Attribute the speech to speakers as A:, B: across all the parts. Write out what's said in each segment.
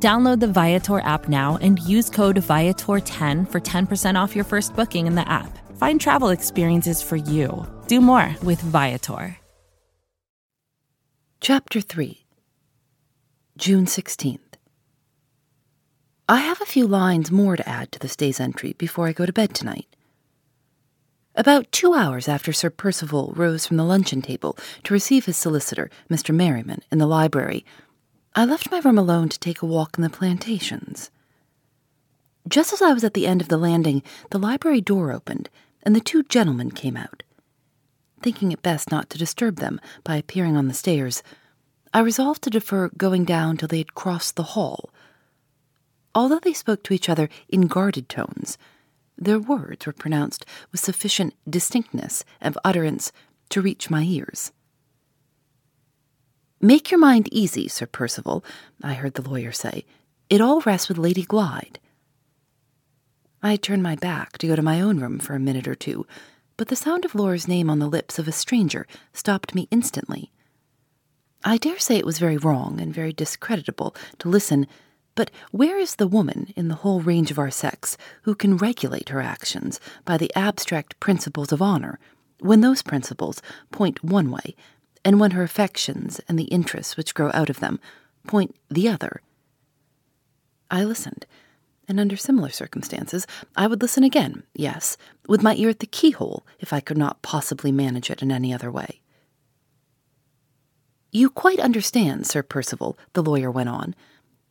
A: Download the Viator app now and use code Viator10 for 10% off your first booking in the app. Find travel experiences for you. Do more with Viator.
B: Chapter 3 June 16th. I have a few lines more to add to this day's entry before I go to bed tonight. About two hours after Sir Percival rose from the luncheon table to receive his solicitor, Mr. Merriman, in the library, I left my room alone to take a walk in the plantations. Just as I was at the end of the landing, the library door opened, and the two gentlemen came out. Thinking it best not to disturb them by appearing on the stairs, I resolved to defer going down till they had crossed the hall. Although they spoke to each other in guarded tones, their words were pronounced with sufficient distinctness of utterance to reach my ears. Make your mind easy, Sir Percival, I heard the lawyer say. It all rests with Lady Glyde. I turned my back to go to my own room for a minute or two, but the sound of Laura's name on the lips of a stranger stopped me instantly. I dare say it was very wrong and very discreditable to listen, but where is the woman in the whole range of our sex who can regulate her actions by the abstract principles of honor, when those principles point one way and when her affections and the interests which grow out of them point the other. I listened, and under similar circumstances, I would listen again, yes, with my ear at the keyhole if I could not possibly manage it in any other way. You quite understand, Sir Percival, the lawyer went on.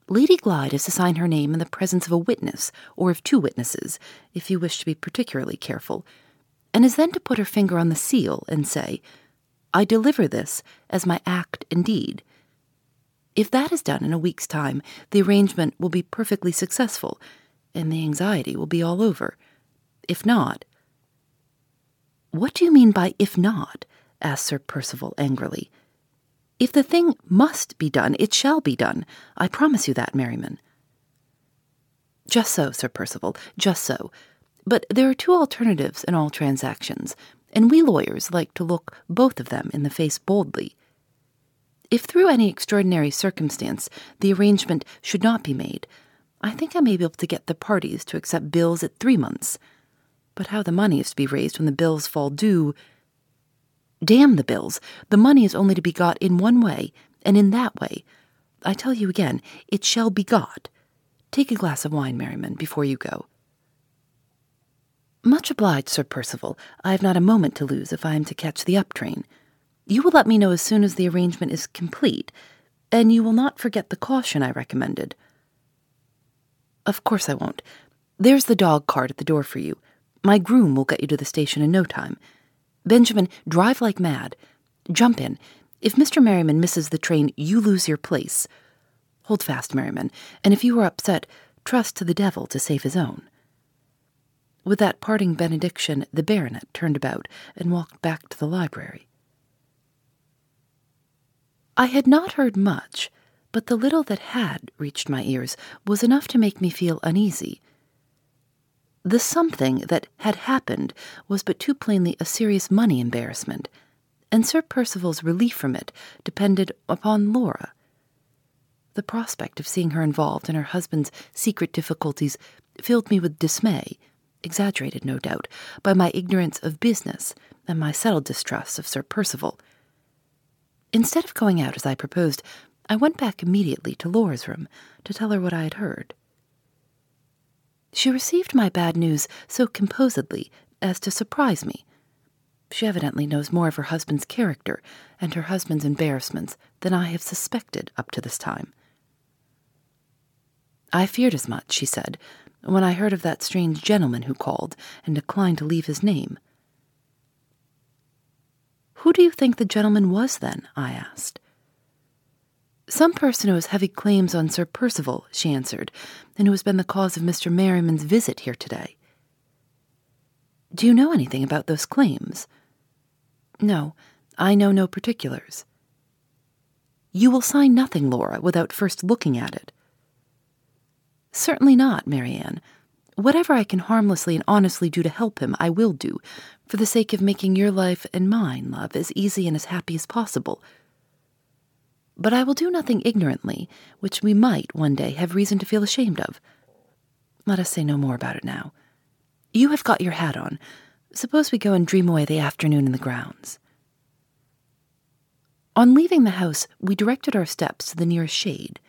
B: Lady Glyde is to sign her name in the presence of a witness, or of two witnesses, if you wish to be particularly careful, and is then to put her finger on the seal and say, I deliver this as my act and deed. If that is done in a week's time, the arrangement will be perfectly successful, and the anxiety will be all over. If not, What do you mean by if not? asked Sir Percival angrily. If the thing must be done, it shall be done. I promise you that, Merriman. Just so, Sir Percival, just so. But there are two alternatives in all transactions and we lawyers like to look both of them in the face boldly. If through any extraordinary circumstance the arrangement should not be made, I think I may be able to get the parties to accept bills at three months. But how the money is to be raised when the bills fall due. Damn the bills! The money is only to be got in one way, and in that way. I tell you again, it shall be got. Take a glass of wine, Merriman, before you go. Much obliged, Sir Percival. I have not a moment to lose if I am to catch the up train. You will let me know as soon as the arrangement is complete, and you will not forget the caution I recommended. Of course I won't. There's the dog cart at the door for you. My groom will get you to the station in no time. Benjamin, drive like mad. Jump in. If Mr. Merriman misses the train, you lose your place. Hold fast, Merriman, and if you are upset, trust to the devil to save his own. With that parting benediction, the baronet turned about and walked back to the library. I had not heard much, but the little that had reached my ears was enough to make me feel uneasy. The something that had happened was but too plainly a serious money embarrassment, and Sir Percival's relief from it depended upon Laura. The prospect of seeing her involved in her husband's secret difficulties filled me with dismay exaggerated, no doubt, by my ignorance of business and my settled distrust of Sir Percival. Instead of going out as I proposed, I went back immediately to Laura's room to tell her what I had heard. She received my bad news so composedly as to surprise me. She evidently knows more of her husband's character and her husband's embarrassments than I have suspected up to this time. I feared as much, she said, when I heard of that strange gentleman who called and declined to leave his name. Who do you think the gentleman was, then? I asked. Some person who has heavy claims on Sir Percival, she answered, and who has been the cause of Mr. Merriman's visit here today. Do you know anything about those claims? No, I know no particulars. You will sign nothing, Laura, without first looking at it. Certainly not, Marian. Whatever I can harmlessly and honestly do to help him, I will do, for the sake of making your life and mine, love, as easy and as happy as possible. But I will do nothing ignorantly, which we might, one day, have reason to feel ashamed of. Let us say no more about it now. You have got your hat on. Suppose we go and dream away the afternoon in the grounds. On leaving the house, we directed our steps to the nearest shade.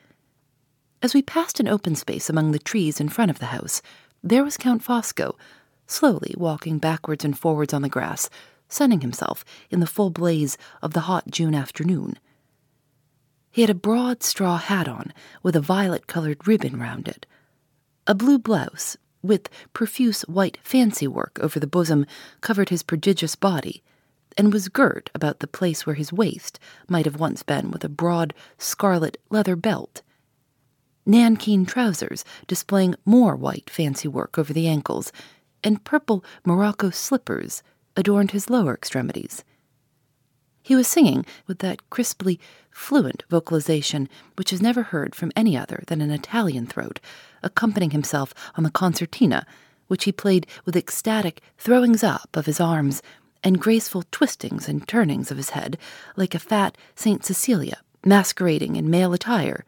B: As we passed an open space among the trees in front of the house, there was Count Fosco, slowly walking backwards and forwards on the grass, sunning himself in the full blaze of the hot June afternoon. He had a broad straw hat on, with a violet colored ribbon round it. A blue blouse, with profuse white fancy work over the bosom, covered his prodigious body, and was girt about the place where his waist might have once been with a broad scarlet leather belt nankeen trousers displaying more white fancy work over the ankles, and purple morocco slippers adorned his lower extremities. He was singing with that crisply fluent vocalization which is never heard from any other than an Italian throat, accompanying himself on the concertina, which he played with ecstatic throwings up of his arms and graceful twistings and turnings of his head, like a fat Saint Cecilia masquerading in male attire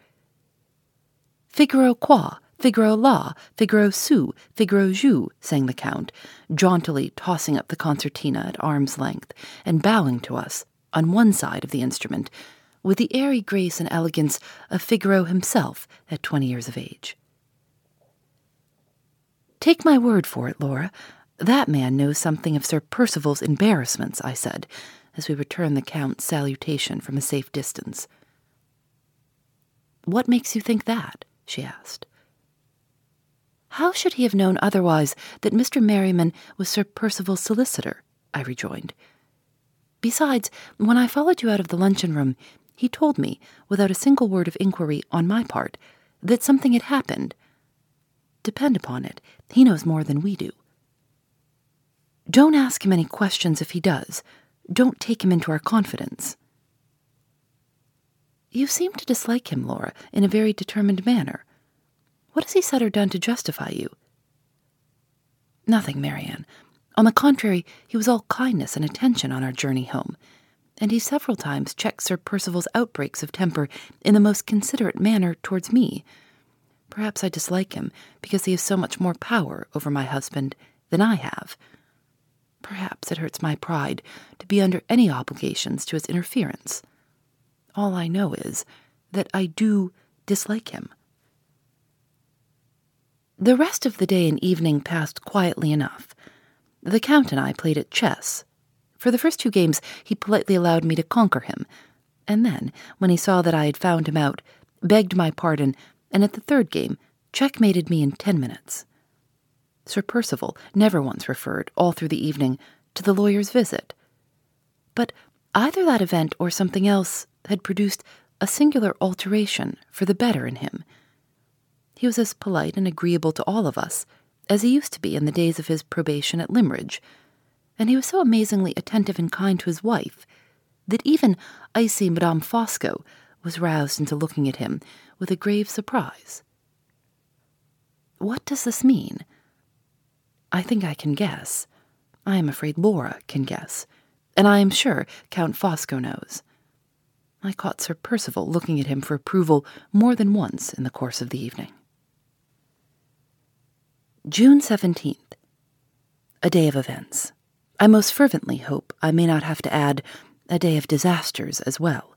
B: Figaro qua, Figaro la, Figaro su, Figaro giù, sang the Count, jauntily tossing up the concertina at arm's length and bowing to us, on one side of the instrument, with the airy grace and elegance of Figaro himself at twenty years of age. Take my word for it, Laura. That man knows something of Sir Percival's embarrassments, I said, as we returned the Count's salutation from a safe distance. What makes you think that? She asked. How should he have known otherwise that Mr. Merriman was Sir Percival's solicitor? I rejoined. Besides, when I followed you out of the luncheon room, he told me, without a single word of inquiry on my part, that something had happened. Depend upon it, he knows more than we do. Don't ask him any questions if he does. Don't take him into our confidence. You seem to dislike him, Laura, in a very determined manner. What has he said or done to justify you? Nothing, Marian. On the contrary, he was all kindness and attention on our journey home, and he several times checked Sir Percival's outbreaks of temper in the most considerate manner towards me. Perhaps I dislike him because he has so much more power over my husband than I have. Perhaps it hurts my pride to be under any obligations to his interference. All I know is that I do dislike him. The rest of the day and evening passed quietly enough. The Count and I played at chess. For the first two games, he politely allowed me to conquer him, and then, when he saw that I had found him out, begged my pardon, and at the third game, checkmated me in ten minutes. Sir Percival never once referred, all through the evening, to the lawyer's visit. But either that event or something else had produced a singular alteration for the better in him. He was as polite and agreeable to all of us as he used to be in the days of his probation at Limmeridge, and he was so amazingly attentive and kind to his wife that even icy Madame Fosco was roused into looking at him with a grave surprise. What does this mean? I think I can guess. I am afraid Laura can guess, and I am sure Count Fosco knows. I caught Sir Percival looking at him for approval more than once in the course of the evening. June 17th. A day of events. I most fervently hope I may not have to add a day of disasters as well.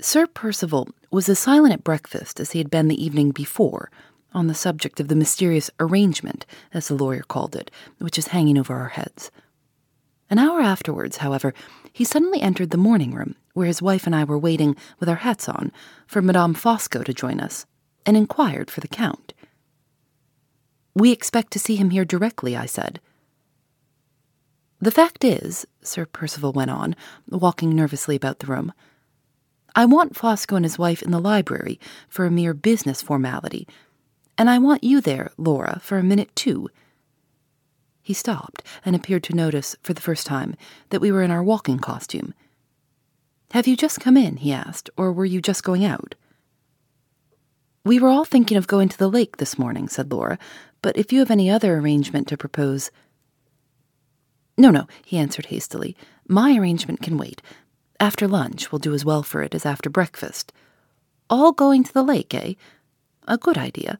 B: Sir Percival was as silent at breakfast as he had been the evening before on the subject of the mysterious arrangement, as the lawyer called it, which is hanging over our heads. An hour afterwards, however, he suddenly entered the morning room, where his wife and I were waiting with our hats on, for Madame Fosco to join us, and inquired for the Count. We expect to see him here directly, I said. The fact is, Sir Percival went on, walking nervously about the room, I want Fosco and his wife in the library for a mere business formality, and I want you there, Laura, for a minute too. He stopped and appeared to notice, for the first time, that we were in our walking costume. Have you just come in? he asked, or were you just going out? We were all thinking of going to the lake this morning, said Laura, but if you have any other arrangement to propose. No, no, he answered hastily. My arrangement can wait. After lunch will do as well for it as after breakfast. All going to the lake, eh? A good idea.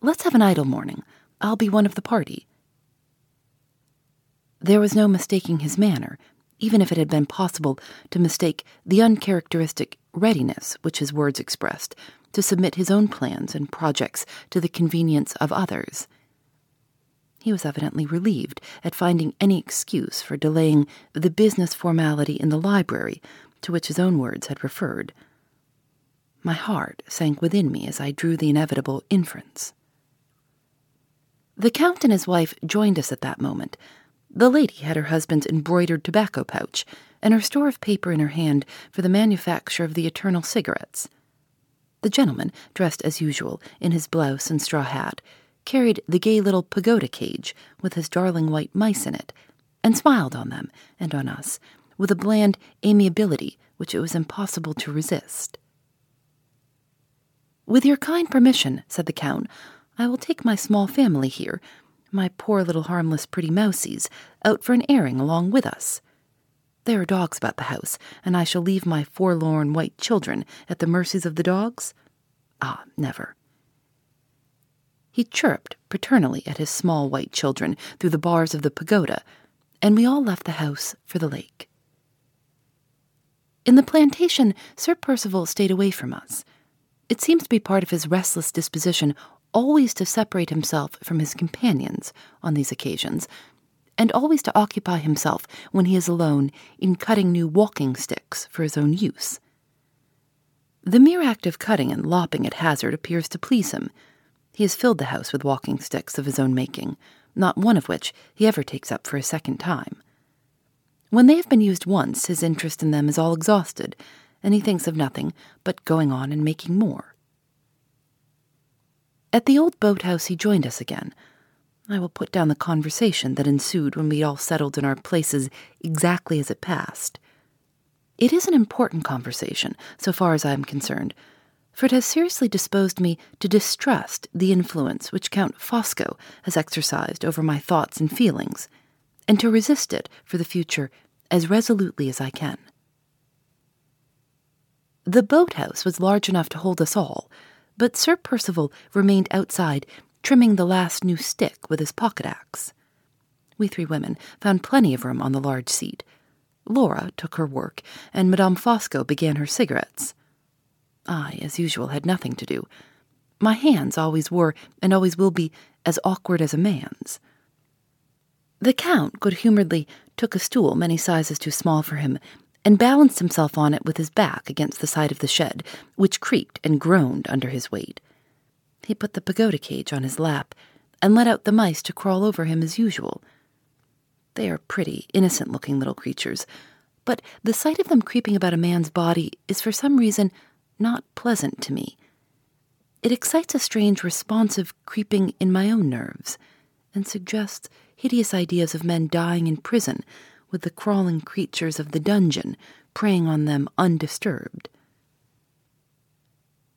B: Let's have an idle morning. I'll be one of the party. There was no mistaking his manner, even if it had been possible to mistake the uncharacteristic readiness which his words expressed to submit his own plans and projects to the convenience of others. He was evidently relieved at finding any excuse for delaying the business formality in the library to which his own words had referred. My heart sank within me as I drew the inevitable inference. The Count and his wife joined us at that moment. The lady had her husband's embroidered tobacco pouch and her store of paper in her hand for the manufacture of the eternal cigarettes. The gentleman, dressed as usual in his blouse and straw hat, carried the gay little pagoda cage with his darling white mice in it, and smiled on them and on us with a bland amiability which it was impossible to resist. With your kind permission, said the Count, I will take my small family here, my poor little harmless pretty mousies, out for an airing along with us. There are dogs about the house, and I shall leave my forlorn white children at the mercies of the dogs? Ah, never. He chirruped paternally at his small white children through the bars of the pagoda, and we all left the house for the lake. In the plantation, Sir Percival stayed away from us. It seems to be part of his restless disposition always to separate himself from his companions on these occasions, and always to occupy himself when he is alone in cutting new walking sticks for his own use. The mere act of cutting and lopping at hazard appears to please him. He has filled the house with walking sticks of his own making, not one of which he ever takes up for a second time. When they have been used once, his interest in them is all exhausted, and he thinks of nothing but going on and making more. At the old boathouse, he joined us again. I will put down the conversation that ensued when we all settled in our places exactly as it passed. It is an important conversation, so far as I am concerned, for it has seriously disposed me to distrust the influence which Count Fosco has exercised over my thoughts and feelings, and to resist it for the future as resolutely as I can. The boathouse was large enough to hold us all, but Sir Percival remained outside, trimming the last new stick with his pocket axe. We three women found plenty of room on the large seat. Laura took her work, and Madame Fosco began her cigarettes. I, as usual, had nothing to do. My hands always were, and always will be, as awkward as a man's. The Count good humoredly took a stool many sizes too small for him and balanced himself on it with his back against the side of the shed, which creaked and groaned under his weight. He put the pagoda cage on his lap and let out the mice to crawl over him as usual. They are pretty, innocent looking little creatures, but the sight of them creeping about a man's body is for some reason not pleasant to me. It excites a strange responsive creeping in my own nerves and suggests hideous ideas of men dying in prison with the crawling creatures of the dungeon preying on them undisturbed.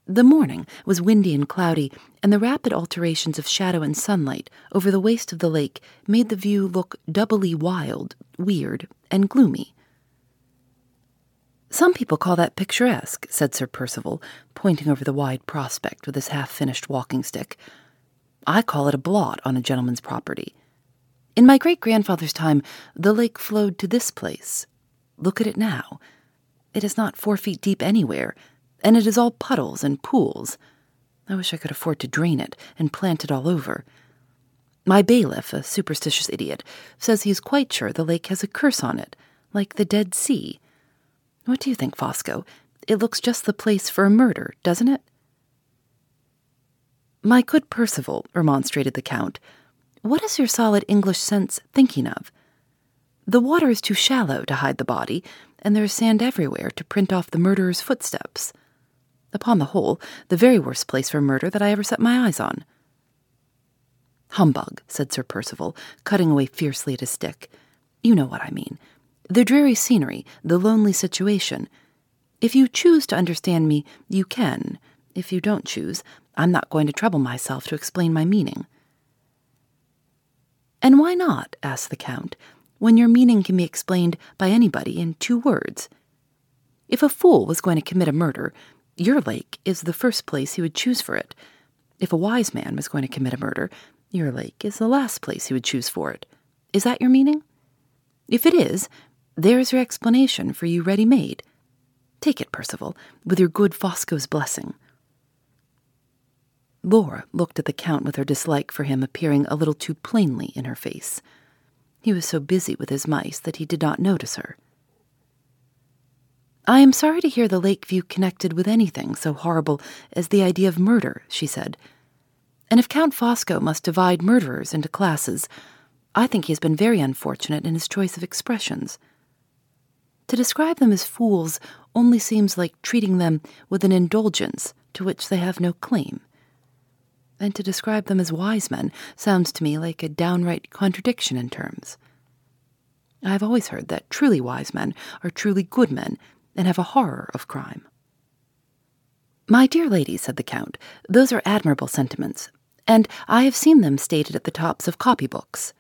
B: The morning was windy and cloudy, and the rapid alterations of shadow and sunlight over the waste of the lake made the view look doubly wild, weird, and gloomy. Some people call that picturesque, said Sir Percival, pointing over the wide prospect with his half finished walking stick. I call it a blot on a gentleman's property. In my great grandfather's time, the lake flowed to this place. Look at it now. It is not four feet deep anywhere, and it is all puddles and pools. I wish I could afford to drain it and plant it all over. My bailiff, a superstitious idiot, says he is quite sure the lake has a curse on it, like the Dead Sea. What do you think, Fosco? It looks just the place for a murder, doesn't it? My good Percival, remonstrated the Count, what is your solid English sense thinking of? The water is too shallow to hide the body, and there is sand everywhere to print off the murderer's footsteps. Upon the whole, the very worst place for murder that I ever set my eyes on. Humbug, said Sir Percival, cutting away fiercely at his stick. You know what I mean. The dreary scenery, the lonely situation. If you choose to understand me, you can. If you don't choose, I'm not going to trouble myself to explain my meaning. And why not? asked the Count, when your meaning can be explained by anybody in two words. If a fool was going to commit a murder, your lake is the first place he would choose for it. If a wise man was going to commit a murder, your lake is the last place he would choose for it. Is that your meaning? If it is, there's your explanation for you ready made. Take it, Percival, with your good Fosco's blessing. Laura looked at the Count with her dislike for him appearing a little too plainly in her face. He was so busy with his mice that he did not notice her. I am sorry to hear the Lakeview connected with anything so horrible as the idea of murder, she said. And if Count Fosco must divide murderers into classes, I think he has been very unfortunate in his choice of expressions. To describe them as fools only seems like treating them with an indulgence to which they have no claim. And to describe them as wise men sounds to me like a downright contradiction in terms. I have always heard that truly wise men are truly good men and have a horror of crime. My dear lady, said the Count, those are admirable sentiments, and I have seen them stated at the tops of copybooks.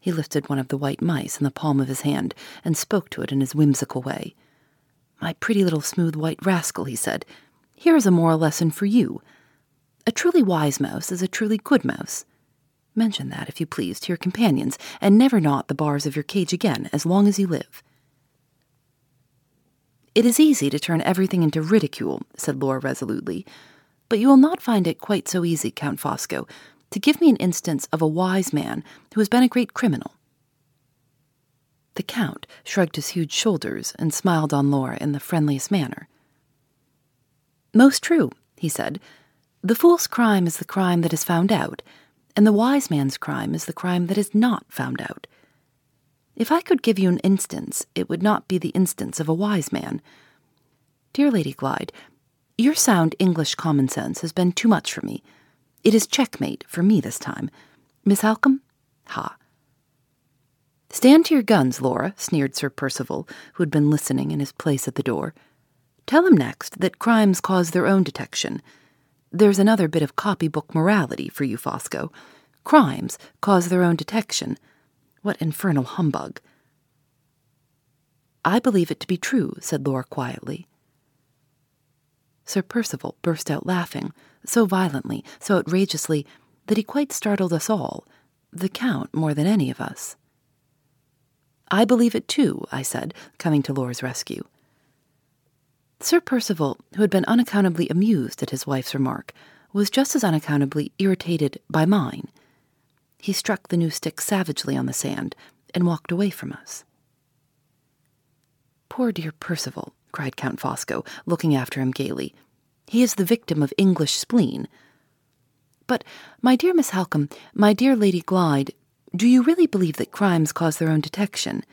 B: He lifted one of the white mice in the palm of his hand and spoke to it in his whimsical way. My pretty little smooth white rascal, he said, here is a moral lesson for you. A truly wise mouse is a truly good mouse. Mention that, if you please, to your companions, and never knot the bars of your cage again as long as you live. It is easy to turn everything into ridicule, said Laura resolutely, but you will not find it quite so easy, Count Fosco, to give me an instance of a wise man who has been a great criminal. The Count shrugged his huge shoulders and smiled on Laura in the friendliest manner. Most true, he said. The fool's crime is the crime that is found out, and the wise man's crime is the crime that is not found out. If I could give you an instance, it would not be the instance of a wise man. Dear Lady Glyde, your sound English common sense has been too much for me. It is checkmate for me this time. Miss Halcombe? Ha. Stand to your guns, Laura, sneered Sir Percival, who had been listening in his place at the door. Tell him next that crimes cause their own detection. There's another bit of copybook morality for you, Fosco. Crimes cause their own detection. What infernal humbug! I believe it to be true, said Laura quietly. Sir Percival burst out laughing, so violently, so outrageously, that he quite startled us all, the Count more than any of us. I believe it too, I said, coming to Laura's rescue. Sir Percival, who had been unaccountably amused at his wife's remark, was just as unaccountably irritated by mine. He struck the new stick savagely on the sand and walked away from us. Poor dear Percival, cried Count Fosco, looking after him gaily. He is the victim of English spleen. But, my dear Miss Halcombe, my dear Lady Glyde, do you really believe that crimes cause their own detection?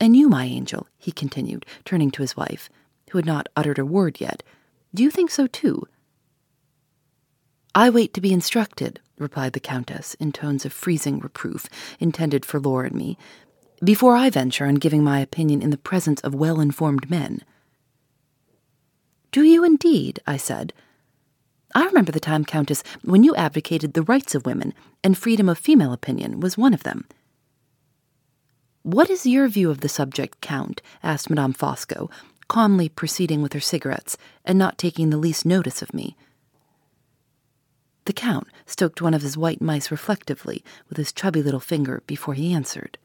B: And you, my angel, he continued, turning to his wife, who had not uttered a word yet, do you think so too? I wait to be instructed, replied the Countess in tones of freezing reproof intended for Laura and me, before I venture on giving my opinion in the presence of well informed men. Do you indeed? I said. I remember the time, Countess, when you advocated the rights of women, and freedom of female opinion was one of them. What is your view of the subject, Count? asked Madame Fosco, calmly proceeding with her cigarettes and not taking the least notice of me. The Count stroked one of his white mice reflectively with his chubby little finger before he answered.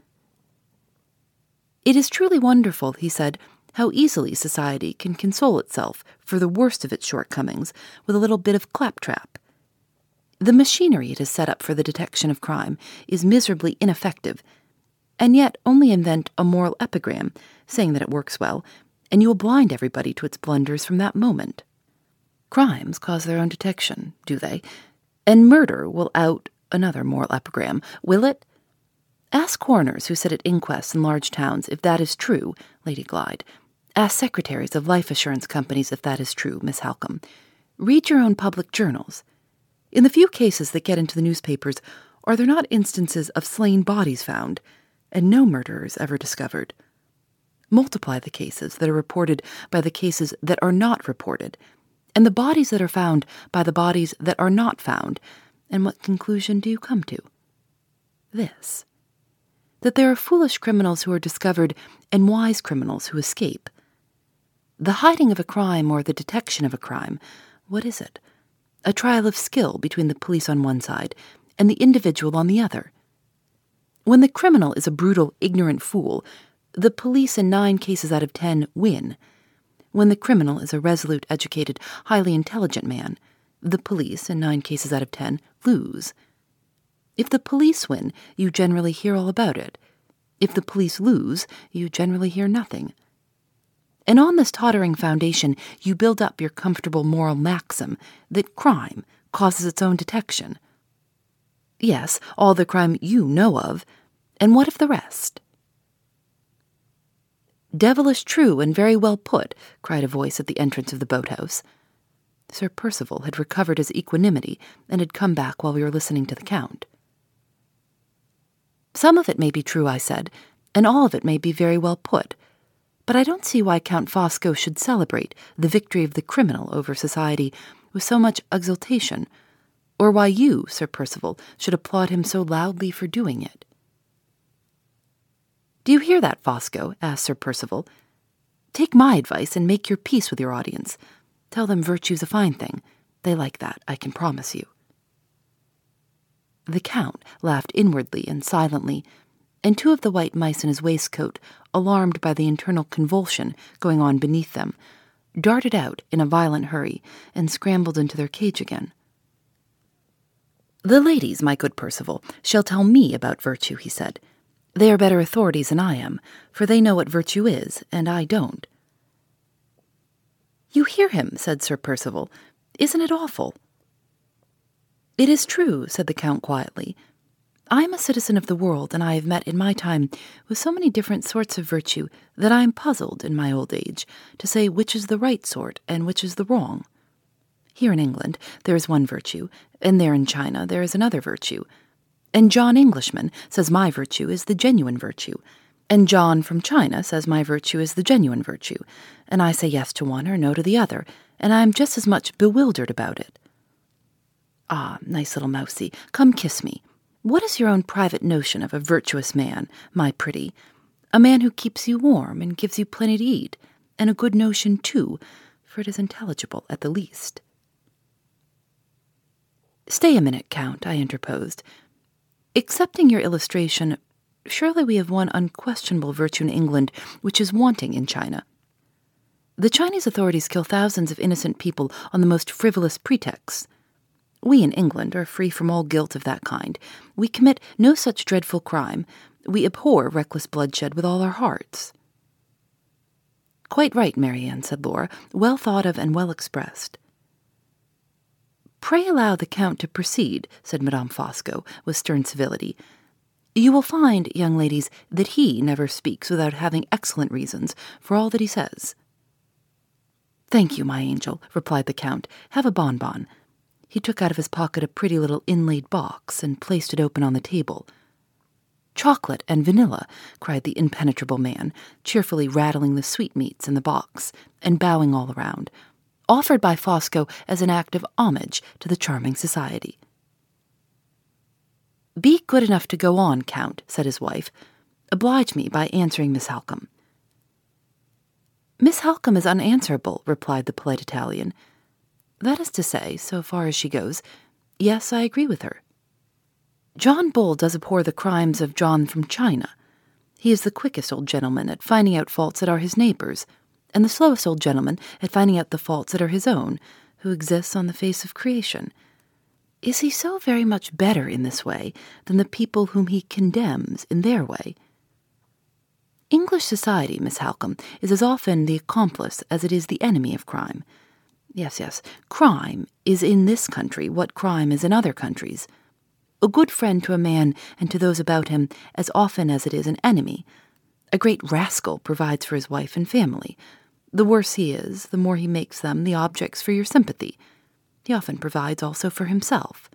B: It is truly wonderful, he said, how easily society can console itself for the worst of its shortcomings with a little bit of claptrap. The machinery it has set up for the detection of crime is miserably ineffective, and yet only invent a moral epigram saying that it works well, and you will blind everybody to its blunders from that moment. Crimes cause their own detection, do they? And murder will out another moral epigram, will it? Ask coroners who sit at inquests in large towns if that is true, Lady Glyde. Ask secretaries of life assurance companies if that is true, Miss Halcombe. Read your own public journals. In the few cases that get into the newspapers, Are there not instances of slain bodies found, and no murderers ever discovered? Multiply the cases that are reported by the cases that are not reported, and the bodies that are found by the bodies that are not found, and what conclusion do you come to? This that there are foolish criminals who are discovered and wise criminals who escape. The hiding of a crime or the detection of a crime, what is it? A trial of skill between the police on one side and the individual on the other. When the criminal is a brutal, ignorant fool, the police in nine cases out of ten win. When the criminal is a resolute, educated, highly intelligent man, the police in nine cases out of ten lose. If the police win, you generally hear all about it. If the police lose, you generally hear nothing. And on this tottering foundation, you build up your comfortable moral maxim that crime causes its own detection. Yes, all the crime you know of, and what of the rest? Devilish true and very well put, cried a voice at the entrance of the boathouse. Sir Percival had recovered his equanimity and had come back while we were listening to the Count. Some of it may be true, I said, and all of it may be very well put but I don't see why Count Fosco should celebrate the victory of the criminal over society with so much exultation, or why you, Sir Percival, should applaud him so loudly for doing it. Do you hear that, Fosco? asked Sir Percival. Take my advice and make your peace with your audience. Tell them virtue's a fine thing. They like that, I can promise you. The Count laughed inwardly and silently, and two of the white mice in his waistcoat, alarmed by the internal convulsion going on beneath them, darted out in a violent hurry and scrambled into their cage again. The ladies, my good Percival, shall tell me about virtue, he said. They are better authorities than I am, for they know what virtue is, and I don't. You hear him, said Sir Percival. Isn't it awful? It is true, said the Count quietly. I am a citizen of the world, and I have met in my time with so many different sorts of virtue that I am puzzled in my old age to say which is the right sort and which is the wrong. Here in England there is one virtue, and there in China there is another virtue. And John Englishman says my virtue is the genuine virtue, and John from China says my virtue is the genuine virtue, and I say yes to one or no to the other, and I am just as much bewildered about it. Ah, nice little mousie, come kiss me. What is your own private notion of a virtuous man, my pretty? A man who keeps you warm and gives you plenty to eat, and a good notion, too, for it is intelligible at the least. Stay a minute, Count, I interposed. Accepting your illustration, surely we have one unquestionable virtue in England which is wanting in China. The Chinese authorities kill thousands of innocent people on the most frivolous pretexts. We in England are free from all guilt of that kind. We commit no such dreadful crime. We abhor reckless bloodshed with all our hearts. Quite right, Marian, said Laura, well thought of and well expressed. Pray allow the Count to proceed, said Madame Fosco, with stern civility. You will find, young ladies, that he never speaks without having excellent reasons for all that he says. Thank you, my angel, replied the Count. Have a bonbon. He took out of his pocket a pretty little inlaid box and placed it open on the table. Chocolate and vanilla, cried the impenetrable man, cheerfully rattling the sweetmeats in the box and bowing all around, offered by Fosco as an act of homage to the charming society. Be good enough to go on, Count, said his wife. Oblige me by answering Miss Halcombe. Miss Halcombe is unanswerable, replied the polite Italian. That is to say, so far as she goes, yes, I agree with her. John Bull does abhor the crimes of John from China. He is the quickest old gentleman at finding out faults that are his neighbors, and the slowest old gentleman at finding out the faults that are his own, who exists on the face of creation. Is he so very much better in this way than the people whom he condemns in their way? English society, Miss Halcombe, is as often the accomplice as it is the enemy of crime. Yes, yes. Crime is in this country what crime is in other countries. A good friend to a man and to those about him as often as it is an enemy. A great rascal provides for his wife and family. The worse he is, the more he makes them the objects for your sympathy. He often provides also for himself.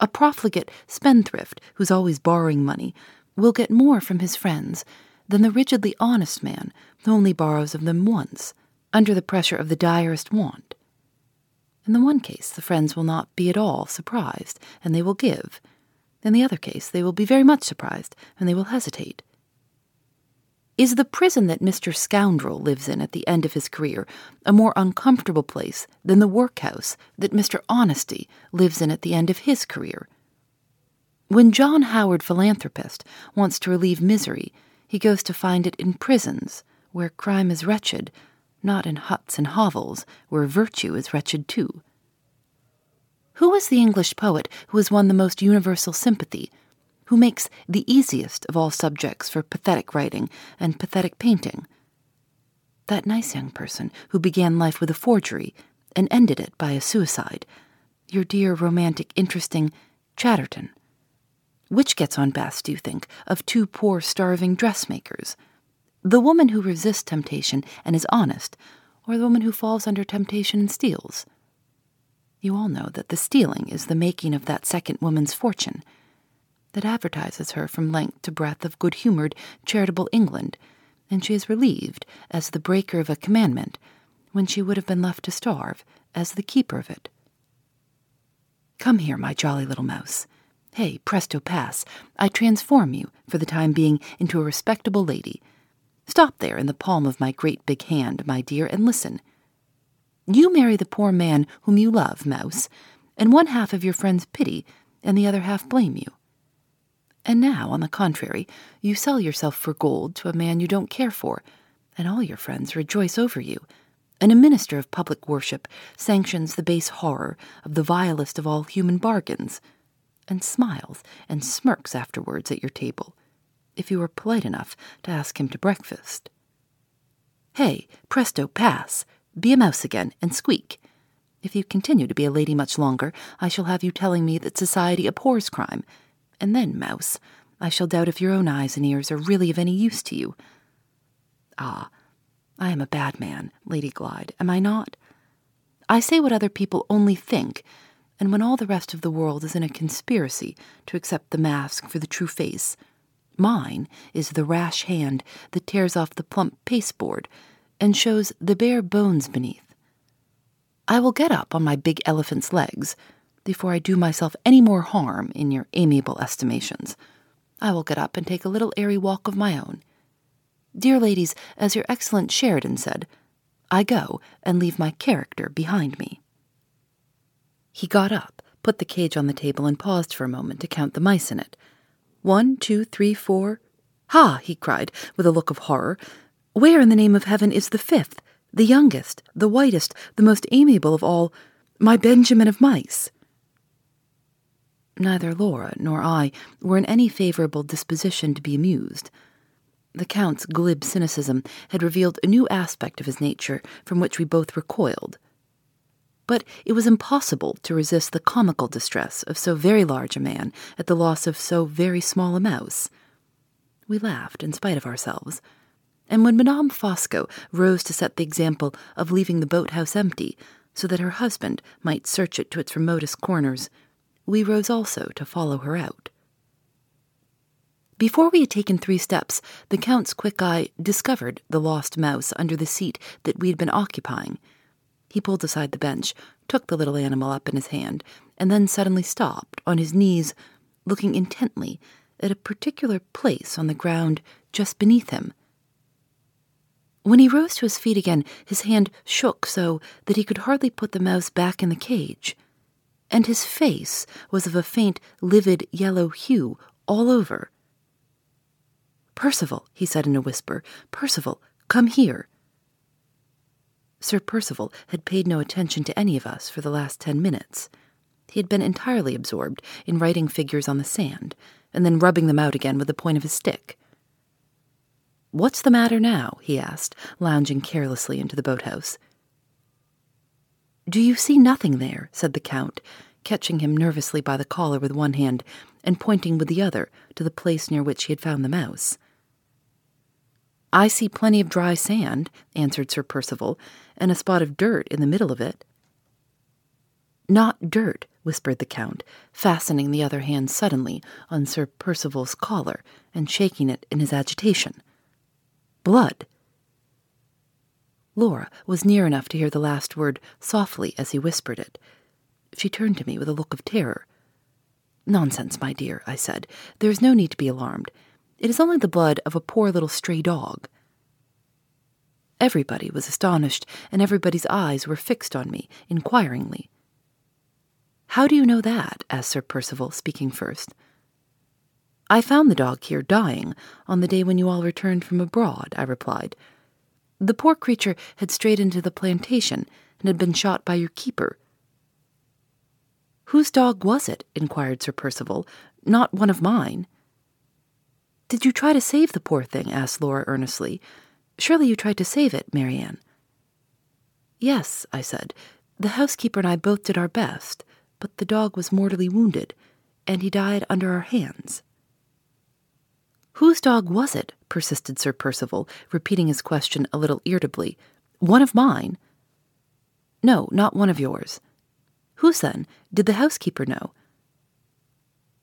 B: A profligate spendthrift who's always borrowing money will get more from his friends than the rigidly honest man who only borrows of them once, under the pressure of the direst want. In the one case, the friends will not be at all surprised, and they will give. In the other case, they will be very much surprised, and they will hesitate. Is the prison that Mr. Scoundrel lives in at the end of his career a more uncomfortable place than the workhouse that Mr. Honesty lives in at the end of his career? When John Howard Philanthropist wants to relieve misery, he goes to find it in prisons, where crime is wretched, not in huts and hovels, where virtue is wretched too. Who was the English poet who has won the most universal sympathy, who makes the easiest of all subjects for pathetic writing and pathetic painting? That nice young person who began life with a forgery and ended it by a suicide, your dear, romantic, interesting Chatterton. Which gets on best, do you think, of two poor, starving dressmakers? The woman who resists temptation and is honest, or the woman who falls under temptation and steals? You all know that the stealing is the making of that second woman's fortune, that advertises her from length to breadth of good humored, charitable England, and she is relieved as the breaker of a commandment when she would have been left to starve as the keeper of it. Come here, my jolly little mouse. Hey, presto pass, I transform you, for the time being, into a respectable lady Stop there in the palm of my great big hand, my dear, and listen. You marry the poor man whom you love, Mouse, and one half of your friends pity, and the other half blame you. And now, on the contrary, you sell yourself for gold to a man you don't care for, and all your friends rejoice over you, and a minister of public worship sanctions the base horror of the vilest of all human bargains, and smiles and smirks afterwards at your table if you were polite enough to ask him to breakfast. Hey, presto, pass! Be a mouse again, and squeak. If you continue to be a lady much longer, I shall have you telling me that society abhors crime. And then, mouse, I shall doubt if your own eyes and ears are really of any use to you. Ah, I am a bad man, Lady Glyde, am I not? I say what other people only think, and when all the rest of the world is in a conspiracy to accept the mask for the true face, Mine is the rash hand that tears off the plump pasteboard and shows the bare bones beneath. I will get up on my big elephant's legs before I do myself any more harm in your amiable estimations. I will get up and take a little airy walk of my own. Dear ladies, as your excellent Sheridan said, I go and leave my character behind me. He got up, put the cage on the table, and paused for a moment to count the mice in it. One, two, three, four. Ha! he cried, with a look of horror. Where in the name of heaven is the fifth, the youngest, the whitest, the most amiable of all, my Benjamin of mice? Neither Laura nor I were in any favorable disposition to be amused. The Count's glib cynicism had revealed a new aspect of his nature from which we both recoiled but it was impossible to resist the comical distress of so very large a man at the loss of so very small a mouse. We laughed in spite of ourselves, and when Madame Fosco rose to set the example of leaving the boathouse empty so that her husband might search it to its remotest corners, we rose also to follow her out. Before we had taken three steps, the Count's quick eye discovered the lost mouse under the seat that we had been occupying he pulled aside the bench, took the little animal up in his hand, and then suddenly stopped on his knees, looking intently at a particular place on the ground just beneath him. When he rose to his feet again, his hand shook so that he could hardly put the mouse back in the cage, and his face was of a faint, livid yellow hue all over. Percival, he said in a whisper, Percival, come here. Sir Percival had paid no attention to any of us for the last ten minutes. He had been entirely absorbed in writing figures on the sand, and then rubbing them out again with the point of his stick. What's the matter now? he asked, lounging carelessly into the boathouse. Do you see nothing there? said the Count, catching him nervously by the collar with one hand and pointing with the other to the place near which he had found the mouse. I see plenty of dry sand, answered Sir Percival, and a spot of dirt in the middle of it. Not dirt, whispered the Count, fastening the other hand suddenly on Sir Percival's collar and shaking it in his agitation. Blood! Laura was near enough to hear the last word softly as he whispered it. She turned to me with a look of terror. Nonsense, my dear, I said. There is no need to be alarmed. It is only the blood of a poor little stray dog. Everybody was astonished, and everybody's eyes were fixed on me, inquiringly. How do you know that? asked Sir Percival, speaking first. I found the dog here dying on the day when you all returned from abroad, I replied. The poor creature had strayed into the plantation and had been shot by your keeper. Whose dog was it? inquired Sir Percival. Not one of mine. Did you try to save the poor thing? asked Laura earnestly. Surely you tried to save it, Marian. Yes, I said. The housekeeper and I both did our best, but the dog was mortally wounded, and he died under our hands. Whose dog was it? Persisted Sir Percival, repeating his question a little irritably. One of mine? No, not one of yours. Whose then? Did the housekeeper know?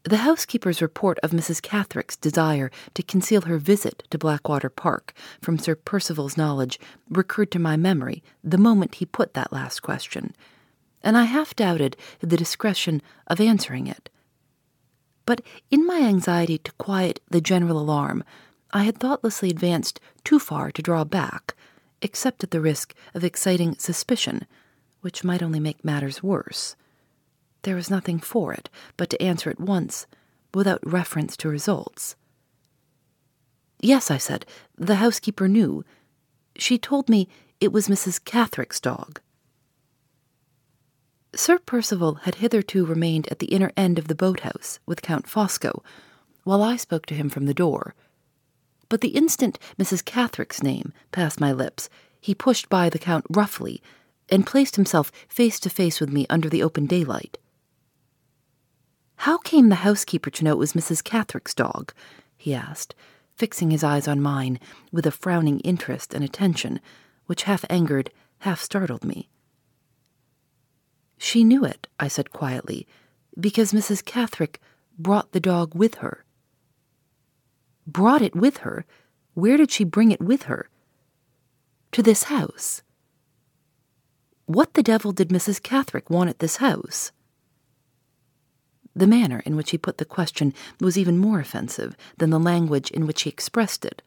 B: The housekeeper's report of Mrs. Catherick's desire to conceal her visit to Blackwater Park from Sir Percival's knowledge recurred to my memory the moment he put that last question, and I half doubted the discretion of answering it. But in my anxiety to quiet the general alarm, I had thoughtlessly advanced too far to draw back, except at the risk of exciting suspicion, which might only make matters worse. There was nothing for it but to answer at once, without reference to results. Yes, I said, the housekeeper knew. She told me it was Mrs. Catherick's dog. Sir Percival had hitherto remained at the inner end of the boathouse with Count Fosco, while I spoke to him from the door. But the instant Mrs. Catherick's name passed my lips, he pushed by the Count roughly and placed himself face to face with me under the open daylight. How came the housekeeper to know it was Mrs. Catherick's dog? he asked, fixing his eyes on mine with a frowning interest and attention, which half angered, half startled me. She knew it, I said quietly, because Mrs. Catherick brought the dog with her. Brought it with her? Where did she bring it with her? To this house. What the devil did Mrs. Catherick want at this house? The manner in which he put the question was even more offensive than the language in which he expressed it.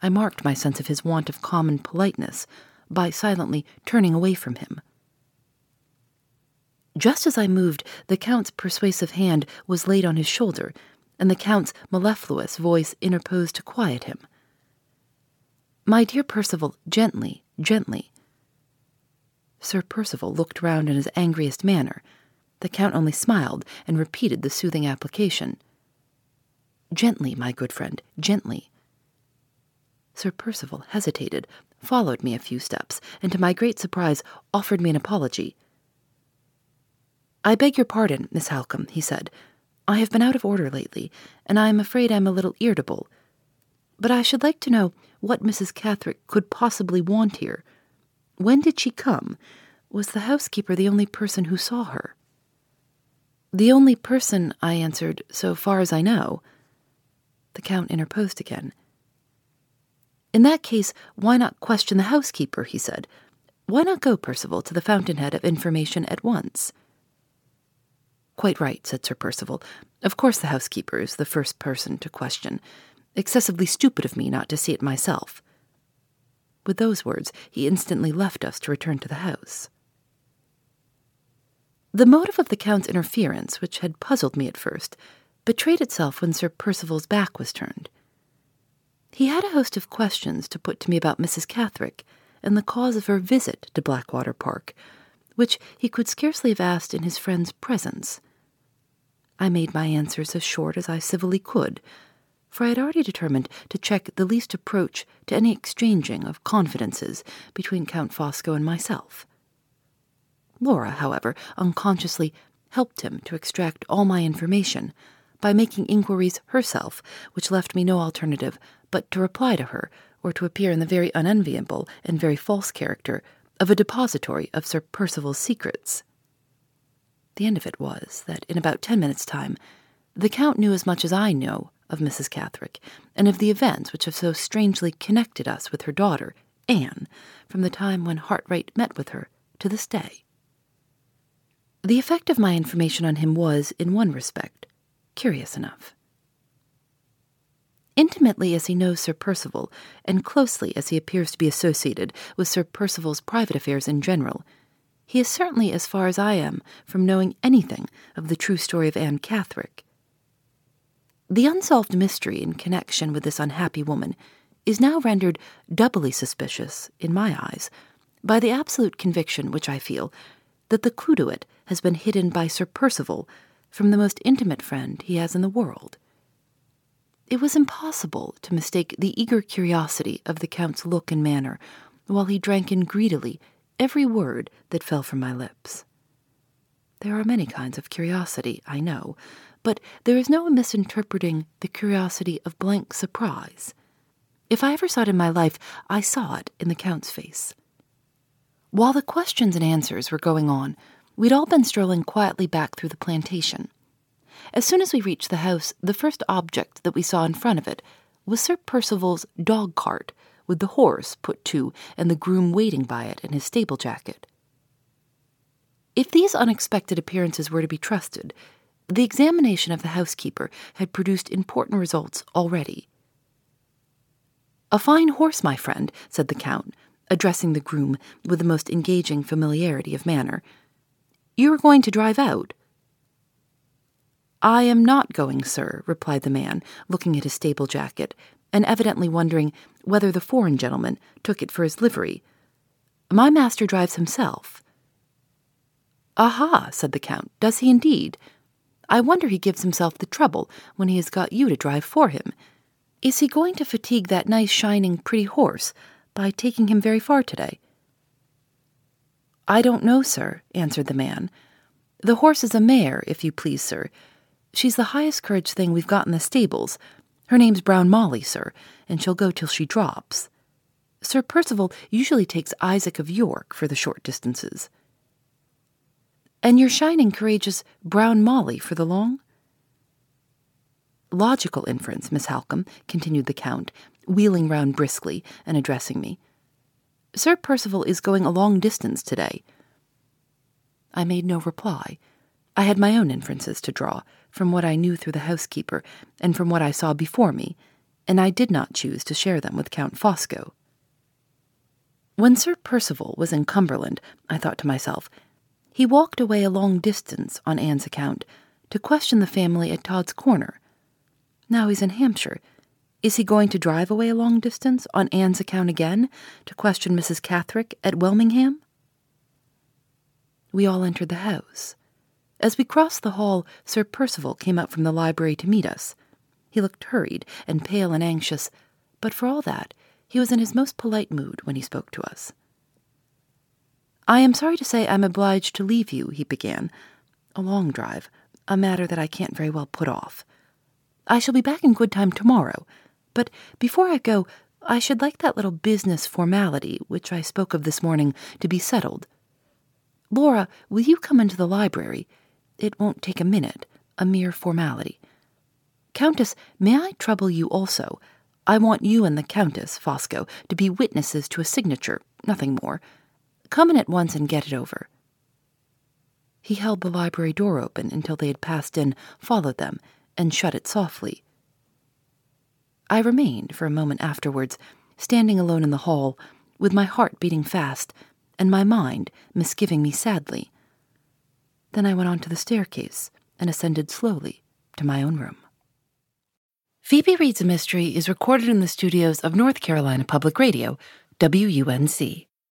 B: I marked my sense of his want of common politeness by silently turning away from him. Just as I moved, the Count's persuasive hand was laid on his shoulder, and the Count's mellifluous voice interposed to quiet him. My dear Percival, gently, gently. Sir Percival looked round in his angriest manner the Count only smiled and repeated the soothing application. Gently, my good friend, gently. Sir Percival hesitated, followed me a few steps, and to my great surprise offered me an apology. I beg your pardon, Miss Halcombe, he said. I have been out of order lately, and I am afraid I am a little irritable. But I should like to know what Mrs. Catherick could possibly want here. When did she come? Was the housekeeper the only person who saw her? The only person, I answered, so far as I know. The Count interposed again. In that case, why not question the housekeeper? he said. Why not go, Percival, to the fountainhead of information at once? Quite right, said Sir Percival. Of course the housekeeper is the first person to question. Excessively stupid of me not to see it myself. With those words, he instantly left us to return to the house. The motive of the Count's interference, which had puzzled me at first, betrayed itself when Sir Percival's back was turned. He had a host of questions to put to me about Mrs. Catherick and the cause of her visit to Blackwater Park, which he could scarcely have asked in his friend's presence. I made my answers as short as I civilly could, for I had already determined to check the least approach to any exchanging of confidences between Count Fosco and myself. Laura, however, unconsciously helped him to extract all my information by making inquiries herself, which left me no alternative but to reply to her or to appear in the very unenviable and very false character of a depository of Sir Percival's secrets. The end of it was that in about ten minutes' time, the Count knew as much as I know of Mrs. Catherick and of the events which have so strangely connected us with her daughter, Anne, from the time when Hartright met with her to this day. The effect of my information on him was, in one respect, curious enough. Intimately as he knows Sir Percival, and closely as he appears to be associated with Sir Percival's private affairs in general, he is certainly as far as I am from knowing anything of the true story of Anne Catherick. The unsolved mystery in connection with this unhappy woman is now rendered doubly suspicious, in my eyes, by the absolute conviction which I feel that the clue to it has been hidden by Sir Percival from the most intimate friend he has in the world. It was impossible to mistake the eager curiosity of the Count's look and manner while he drank in greedily every word that fell from my lips. There are many kinds of curiosity, I know, but there is no misinterpreting the curiosity of blank surprise. If I ever saw it in my life, I saw it in the Count's face. While the questions and answers were going on, we'd all been strolling quietly back through the plantation. As soon as we reached the house, the first object that we saw in front of it was Sir Percival's dog cart, with the horse put to and the groom waiting by it in his stable jacket. If these unexpected appearances were to be trusted, the examination of the housekeeper had produced important results already. A fine horse, my friend, said the Count, addressing the groom with the most engaging familiarity of manner. You are going to drive out? I am not going, sir, replied the man, looking at his stable jacket, and evidently wondering whether the foreign gentleman took it for his livery. My master drives himself. Aha, said the Count, does he indeed? I wonder he gives himself the trouble when he has got you to drive for him. Is he going to fatigue that nice, shining, pretty horse by taking him very far today? I don't know, sir, answered the man. The horse is a mare, if you please, sir. She's the highest courage thing we've got in the stables. Her name's Brown Molly, sir, and she'll go till she drops. Sir Percival usually takes Isaac of York for the short distances. And your shining, courageous brown Molly for the long? Logical inference, Miss Halcombe, continued the Count, wheeling round briskly and addressing me. Sir Percival is going a long distance today. I made no reply. I had my own inferences to draw from what I knew through the housekeeper and from what I saw before me, and I did not choose to share them with Count Fosco. When Sir Percival was in Cumberland, I thought to myself, he walked away a long distance on Anne's account to question the family at Todd's Corner. Now he's in Hampshire. Is he going to drive away a long distance on Anne's account again to question Mrs. Catherick at Welmingham? We all entered the house. As we crossed the hall, Sir Percival came up from the library to meet us. He looked hurried and pale and anxious, but for all that, he was in his most polite mood when he spoke to us. I am sorry to say I'm obliged to leave you, he began. A long drive, a matter that I can't very well put off. I shall be back in good time tomorrow, but before I go, I should like that little business formality which I spoke of this morning to be settled. Laura, will you come into the library? It won't take a minute, a mere formality. Countess, may I trouble you also? I want you and the Countess, Fosco, to be witnesses to a signature, nothing more. Come in at once and get it over. He held the library door open until they had passed in, followed them, and shut it softly. I remained for a moment afterwards, standing alone in the hall, with my heart beating fast, and my mind misgiving me sadly. Then I went on to the staircase and ascended slowly to my own room. Phoebe Reads a Mystery is recorded in the studios of North Carolina Public Radio, WUNC.